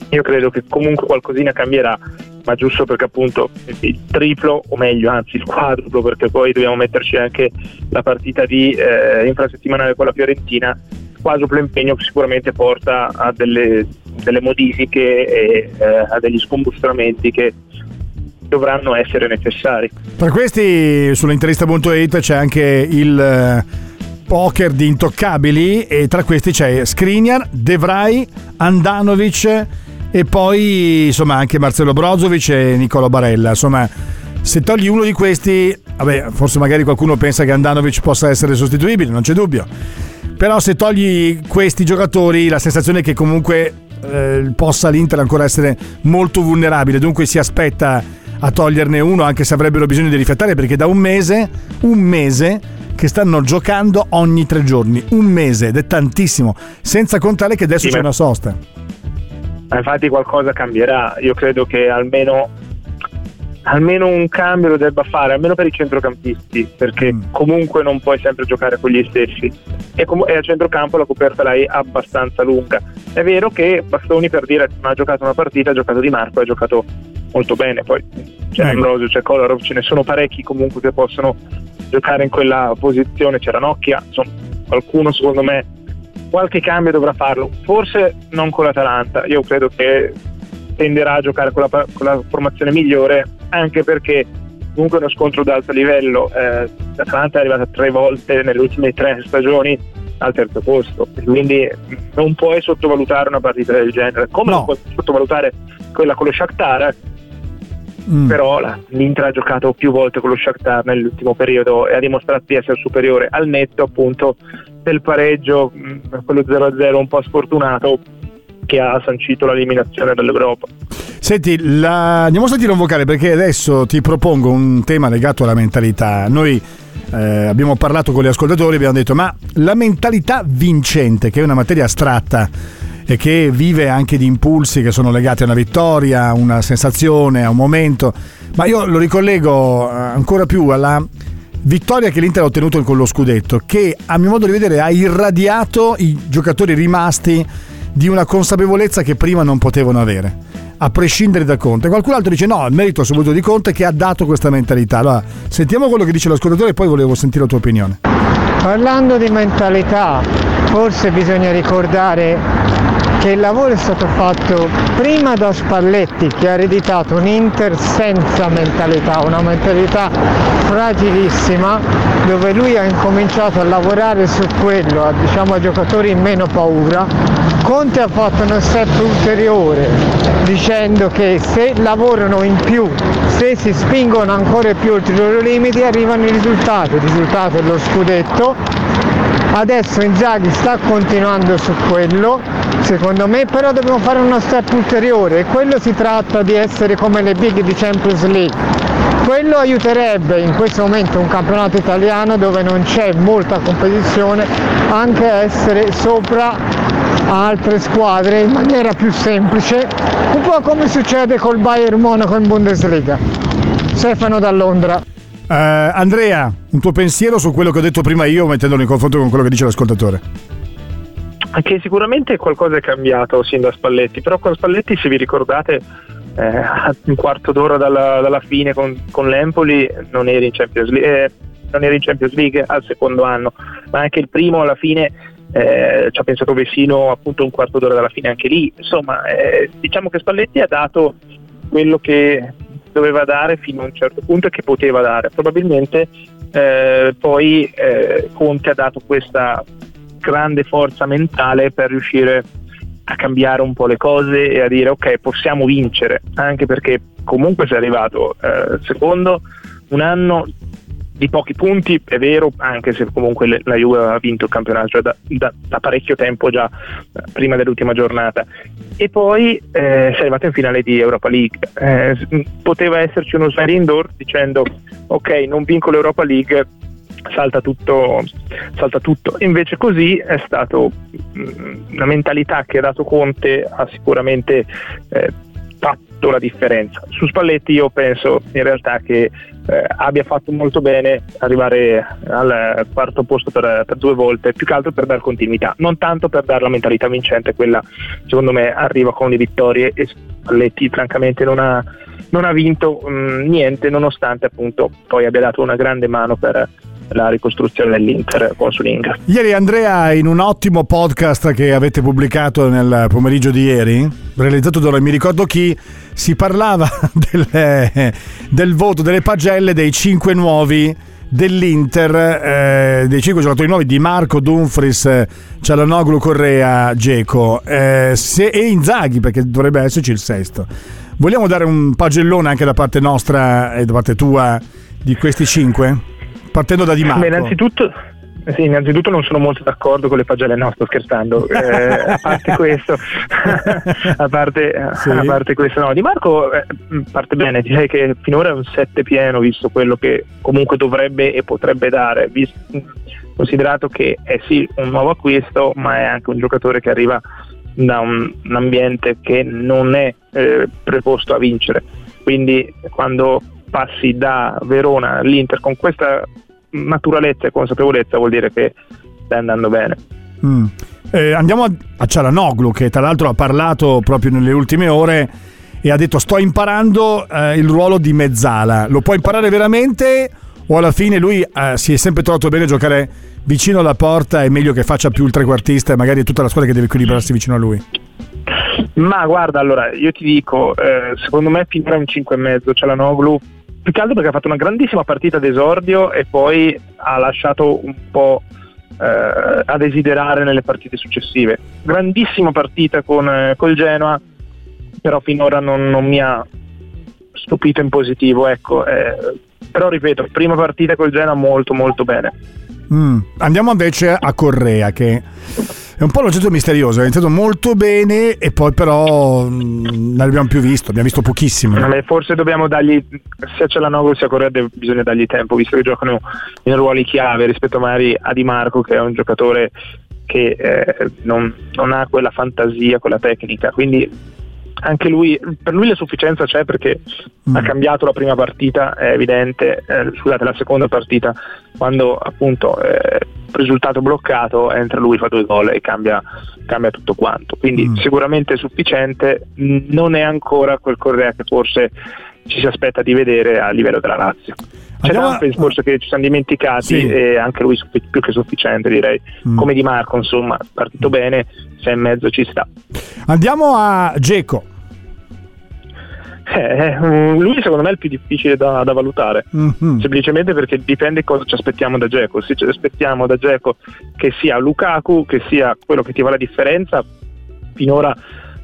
io credo che comunque qualcosina cambierà ma giusto perché appunto il triplo o meglio anzi il quadruplo perché poi dobbiamo metterci anche la partita di eh, infrasettimanale con la Fiorentina quadruplo impegno sicuramente porta a delle, delle modifiche e eh, a degli scombustramenti che dovranno essere necessari. Tra questi sull'interista.it c'è anche il eh, poker di intoccabili e tra questi c'è Skriniar, De Vrij, Andanovic e poi insomma anche Marcello Brozovic e Nicolo Barella. Insomma, se togli uno di questi, vabbè, forse magari qualcuno pensa che Andanovic possa essere sostituibile, non c'è dubbio. Però se togli questi giocatori, la sensazione è che comunque eh, possa l'Inter ancora essere molto vulnerabile, dunque si aspetta a toglierne uno anche se avrebbero bisogno di riflettare perché da un mese, un mese che stanno giocando ogni tre giorni, un mese ed è tantissimo, senza contare che adesso Sì, c'è ma- una sosta. Ma infatti qualcosa cambierà. Io credo che almeno, almeno un cambio lo debba fare, almeno per i centrocampisti, perché comunque non puoi sempre giocare con gli stessi. E, com- e a centrocampo la coperta l'hai abbastanza lunga. È vero che Bastoni per dire non ha giocato una partita, ha giocato Di Marco, ha giocato molto bene. Poi c'è. Ambrosio, c'è Kolarov, ce ne sono parecchi comunque che possono giocare in quella posizione. C'è Ranocchia, insomma, qualcuno secondo me qualche cambio dovrà farlo, forse non con l'Atalanta, io credo che tenderà a giocare con la, con la formazione migliore, anche perché comunque è uno scontro d'alto livello, eh, l'Atalanta è arrivata tre volte nelle ultime tre stagioni al terzo posto, quindi non puoi sottovalutare una partita del genere, come non puoi sottovalutare quella con lo Shakhtar, Mm. però l'Inter ha giocato più volte con lo Shakhtar nell'ultimo periodo e ha dimostrato di essere superiore al netto appunto del pareggio, mh, quello 0-0 un po' sfortunato che ha sancito l'eliminazione dall'Europa. Senti, la- andiamo a sentire un vocale perché adesso ti propongo un tema legato alla mentalità. Noi eh, abbiamo parlato con gli ascoltatori abbiamo detto ma la mentalità vincente, che è una materia astratta e che vive anche di impulsi che sono legati a una vittoria, a una sensazione, a un momento, ma io lo ricollego eh, ancora più alla vittoria che l'Inter ha ottenuto con lo scudetto, che a mio modo di vedere ha irradiato i giocatori rimasti di una consapevolezza che prima non potevano avere, a prescindere da Conte. Qualcun altro dice no, il merito assoluto di Conte che ha dato questa mentalità. Allora, sentiamo quello che dice l'ascoltatore e poi volevo sentire la tua opinione. Parlando di mentalità, forse bisogna ricordare che il lavoro è stato fatto prima da Spalletti che ha ereditato un Inter senza mentalità, una mentalità fragilissima dove lui ha incominciato a lavorare su quello, a, diciamo a giocatori meno paura. Conte ha fatto uno step ulteriore dicendo che se lavorano in più, se si spingono ancora più oltre i loro limiti arrivano i risultati, il risultato è lo scudetto. Adesso Inzaghi sta continuando su quello, secondo me però dobbiamo fare uno step ulteriore. E quello si tratta di essere come le big di Champions League. Quello aiuterebbe in questo momento un campionato italiano dove non c'è molta competizione anche a essere sopra a altre squadre in maniera più semplice, un po' come succede col Bayern Monaco in Bundesliga. Stefano da Londra. Eh, Andrea, un tuo pensiero su quello che ho detto prima io mettendolo in confronto con quello che dice l'ascoltatore? Che sicuramente qualcosa è cambiato sin da Spalletti, però con Spalletti se vi ricordate eh, a un quarto d'ora dalla, dalla fine con, con l'Empoli non eri in Champions League, eh, non eri in Champions League al secondo anno, ma anche il primo alla fine eh, ci ha pensato Vessino appunto un quarto d'ora dalla fine anche lì, insomma eh, diciamo che Spalletti ha dato quello che doveva dare fino a un certo punto e che poteva dare, probabilmente eh, poi eh, Conte ha dato questa grande forza mentale per riuscire a cambiare un po' le cose e a dire ok possiamo vincere anche perché comunque sei arrivato eh, secondo un anno di pochi punti è vero anche se comunque la Juve aveva vinto il campionato già da, da- da parecchio tempo già eh, prima dell'ultima giornata e poi eh, sei arrivato in finale di Europa League Eh, poteva esserci uno sliding door dicendo ok non vinco l'Europa League salta tutto, salta tutto. Invece così è stato mh, la mentalità che ha dato Conte ha sicuramente eh, fatto la differenza. Su Spalletti io penso in realtà che eh, abbia fatto molto bene arrivare al quarto posto per, per due volte, più che altro per dare continuità, non tanto per dare la mentalità vincente, quella secondo me arriva con le vittorie e Spalletti francamente non ha, non ha vinto mh, niente nonostante appunto poi abbia dato una grande mano per la ricostruzione dell'Inter con Suling. Ieri Andrea in un ottimo podcast che avete pubblicato nel pomeriggio di ieri, realizzato da mi ricordo chi, si parlava del, del voto delle pagelle dei cinque nuovi dell'Inter, eh, dei cinque giocatori nuovi di Marco, Dumfries, eh, Cialanoglu, Correa, Geco eh, e Inzaghi perché dovrebbe esserci il sesto. Vogliamo dare un pagellone anche da parte nostra e da parte tua di questi cinque? Partendo da Di Marco. Beh, innanzitutto, sì, innanzitutto non sono molto d'accordo con le pagelle, no, sto scherzando. Eh, a parte questo, a, parte, Sì. a parte questo, no, Di Marco eh, parte bene, direi che finora è un 7 pieno, visto quello che comunque dovrebbe e potrebbe dare, vis- considerato che è sì un nuovo acquisto, ma è anche un giocatore che arriva da un, un ambiente che non è eh, preposto a vincere. Quindi quando passi da Verona all'Inter con questa naturalezza e consapevolezza vuol dire che stai andando bene. Mm. Eh, andiamo a, a Cialanoglu che tra l'altro ha parlato proprio nelle ultime ore e ha detto sto imparando eh, il ruolo di mezzala. Lo può imparare veramente o alla fine lui eh, si è sempre trovato bene a giocare vicino alla porta è meglio che faccia più il trequartista e magari è tutta la squadra che deve equilibrarsi vicino a lui? Ma guarda, allora io ti dico, eh, secondo me finora è un 5,5 Cialanoglu, più che altro perché ha fatto una grandissima partita d'esordio e poi ha lasciato un po' eh, a desiderare nelle partite successive. Grandissima partita con eh, col Genoa, però finora non, non mi ha stupito in positivo, ecco. eh, però ripeto, prima partita col Genoa molto molto bene. Mm. Andiamo invece a Correa che è un po' l'oggetto misterioso, è iniziato molto bene e poi però mm, non l'abbiamo più visto, abbiamo visto pochissimo. Vabbè, forse dobbiamo dargli sia Cialanoglu sia Correa bisogna dargli tempo visto che giocano in ruoli chiave rispetto magari a Di Marco che è un giocatore che eh, non, non ha quella fantasia, quella tecnica quindi anche lui, per lui la sufficienza c'è perché ha cambiato la prima partita, è evidente, eh, scusate, la seconda partita, quando appunto eh, risultato bloccato, entra lui, fa due gol e cambia, cambia tutto quanto. Quindi sicuramente è sufficiente, non è ancora quel Correa che forse ci si aspetta di vedere a livello della Lazio. C'è Andiamo Dumfries forse che ci siamo dimenticati Sì. e anche lui più che sufficiente direi. Mm. Come Di Marco, insomma, partito bene, sei e mezzo ci sta. Andiamo a Geco. Eh, mm, lui secondo me è il più difficile da, da valutare, Mhm. semplicemente perché dipende cosa ci aspettiamo da Geco. Se ci aspettiamo da Geco che sia Lukaku, che sia quello che ti fa la differenza, finora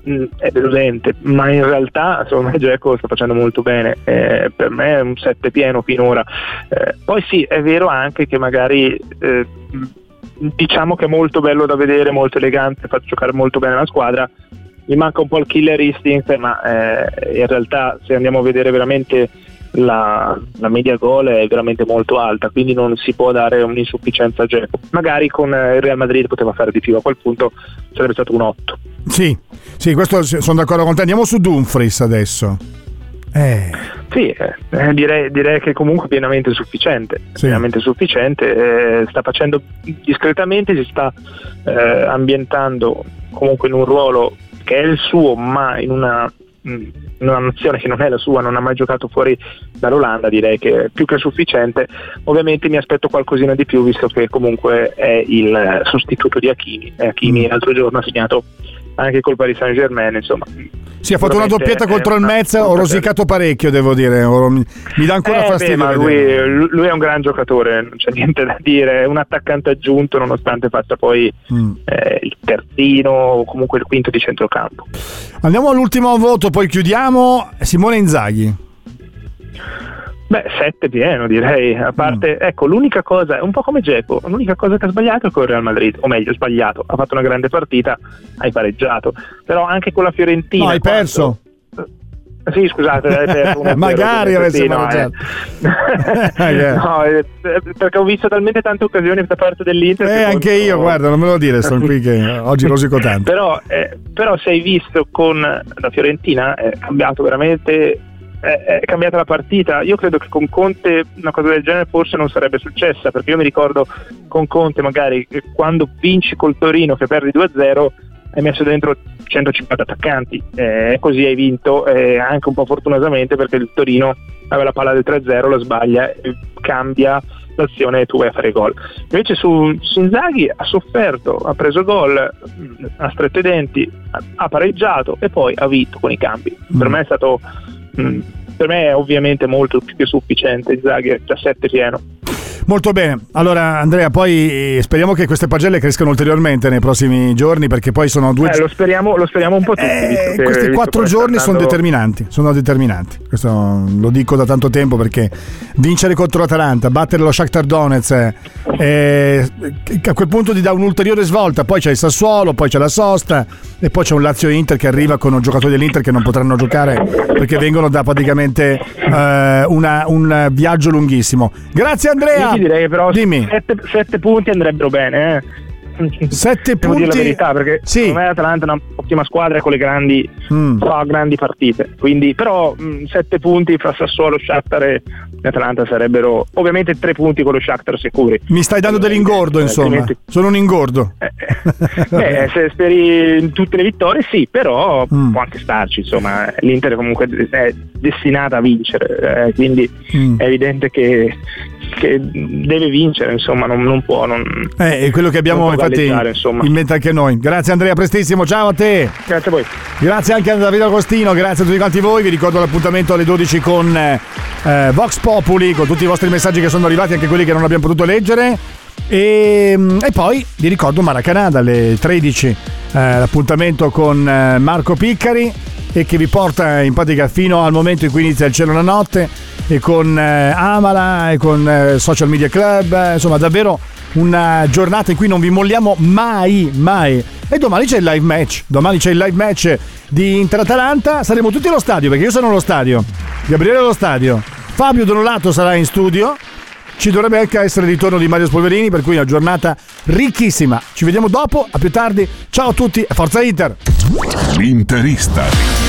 mh, è deludente, ma in realtà secondo me Geco sta facendo molto bene. Eh, per me è un 7 pieno finora. Eh, poi sì, è vero anche che magari eh, mh, diciamo che è molto bello da vedere, molto elegante, fa giocare molto bene la squadra. Mi manca un po' il killer instinct, ma eh, in realtà se andiamo a vedere veramente la, la media gol è veramente molto alta, quindi non si può dare un'insufficienza a Dzeko. Magari con eh, il Real Madrid poteva fare di più, a quel punto sarebbe stato un 8. Sì, sì, questo sono d'accordo con te. Andiamo su Dumfries adesso. Eh, Sì, eh, eh, direi, direi che comunque pienamente sufficiente, Sì. pienamente sufficiente, eh, sta facendo discretamente, si sta eh, ambientando comunque in un ruolo che è il suo, ma in una, in una nazione che non è la sua, non ha mai giocato fuori dall'Olanda, direi che è più che sufficiente. Ovviamente mi aspetto qualcosina di più, visto che comunque è il sostituto di Hakimi, e Hakimi l'altro giorno ha segnato anche col Paris Saint Germain, insomma. sì, ha fatto una doppietta è contro il Metz, ho rosicato parecchio, devo dire. Mi, dà ancora Eh, fastidio. beh, lui, lui è un gran giocatore, non c'è niente da dire, è un attaccante aggiunto nonostante faccia poi Mm. eh, il terzino o comunque il quinto di centrocampo. Andiamo all'ultimo voto, poi chiudiamo. Simone Inzaghi. Beh, 7 pieno direi, a parte, Mm. ecco, l'unica cosa, è un po' come Geco, l'unica cosa che ha sbagliato è con il Real Madrid, o meglio, sbagliato, ha fatto una grande partita, hai pareggiato, però anche con la Fiorentina... No, hai quando- perso. Sì, scusate, hai perso 1-0, Magari no, pareggiato. eh. No, eh, perché ho visto talmente tante occasioni da parte dell'Inter. Eh, che anche io, guarda, non me lo dire, sono qui che oggi rosico tanto. Però, eh, però se hai visto con la Fiorentina è cambiato veramente è, cambiata la partita. Io credo che con Conte una cosa del genere forse non sarebbe successa, perché io mi ricordo con Conte magari quando vinci col Torino che perdi 2-0 hai messo dentro 150 attaccanti e così hai vinto eh, anche un po' fortunosamente perché il Torino aveva la palla del 3-0, la sbaglia e cambia l'azione e tu vai a fare gol. Invece su, su Inzaghi ha sofferto, ha preso gol, ha stretto i denti, ha, pareggiato e poi ha vinto con i cambi. Per me è stato per me è ovviamente molto più che sufficiente Inzaghi già 7 pieno. Molto bene, allora Andrea, poi eh, speriamo che queste pagelle crescano ulteriormente nei prossimi giorni perché poi sono due... Eh, lo, speriamo, lo speriamo un po' tutti. Eh, che- questi quattro giorni sono andando- determinanti, sono determinanti. Questo lo dico da tanto tempo perché vincere contro l'Atalanta, battere lo Shakhtar Donetsk, eh, a quel punto ti dà un'ulteriore svolta. Poi c'è il Sassuolo, poi c'è la sosta e poi c'è un Lazio Inter che arriva con un giocatore dell'Inter che non potranno giocare perché vengono da praticamente eh, una- un viaggio lunghissimo. Grazie Andrea. Direi che però Dimmi. sette, sette punti andrebbero bene. Eh. Sette Devo dire la punti- verità, perché Sì. secondo me l'Atalanta è un'ottima squadra con le grandi Mm. fa grandi partite. Quindi, però, mh, sette punti fra Sassuolo, Shakhtar e l'Atalanta sarebbero ovviamente tre punti con lo Shakhtar sicuri. Mi stai dando dell'ingordo, Eh, insomma. altrimenti- Sono un ingordo. Beh, se speri in tutte le vittorie, sì, però Mm. può anche starci. Insomma, l'Inter comunque è destinata a vincere, eh, quindi Mm. è evidente che, che deve vincere. Insomma, non, non può. Non, Eh, è quello che abbiamo infatti in mente anche noi. Grazie Andrea, prestissimo. Ciao a te. Grazie a voi. Grazie anche a Davide Agostino, grazie a tutti quanti voi. Vi ricordo l'appuntamento alle 12 con eh, eh, Vox Populi, con tutti i vostri messaggi che sono arrivati, anche quelli che non abbiamo potuto leggere. E, e poi vi ricordo Maracanã dalle 13, eh, l'appuntamento con eh, Marco Piccari e che vi porta in pratica fino al momento in cui inizia il cielo la notte e con eh, Amala e con eh, Social Media Club, eh, insomma davvero una giornata in cui non vi molliamo mai, mai. E domani c'è il live match, domani c'è il live match di Inter-Atalanta, saremo tutti allo stadio perché io sono allo stadio, Gabriele allo stadio, Fabio Donolato sarà in studio, ci dovrebbe anche essere il ritorno di Mario Spolverini, per cui una giornata ricchissima. Ci vediamo dopo, a più tardi, ciao a tutti, e forza Inter! L'interista.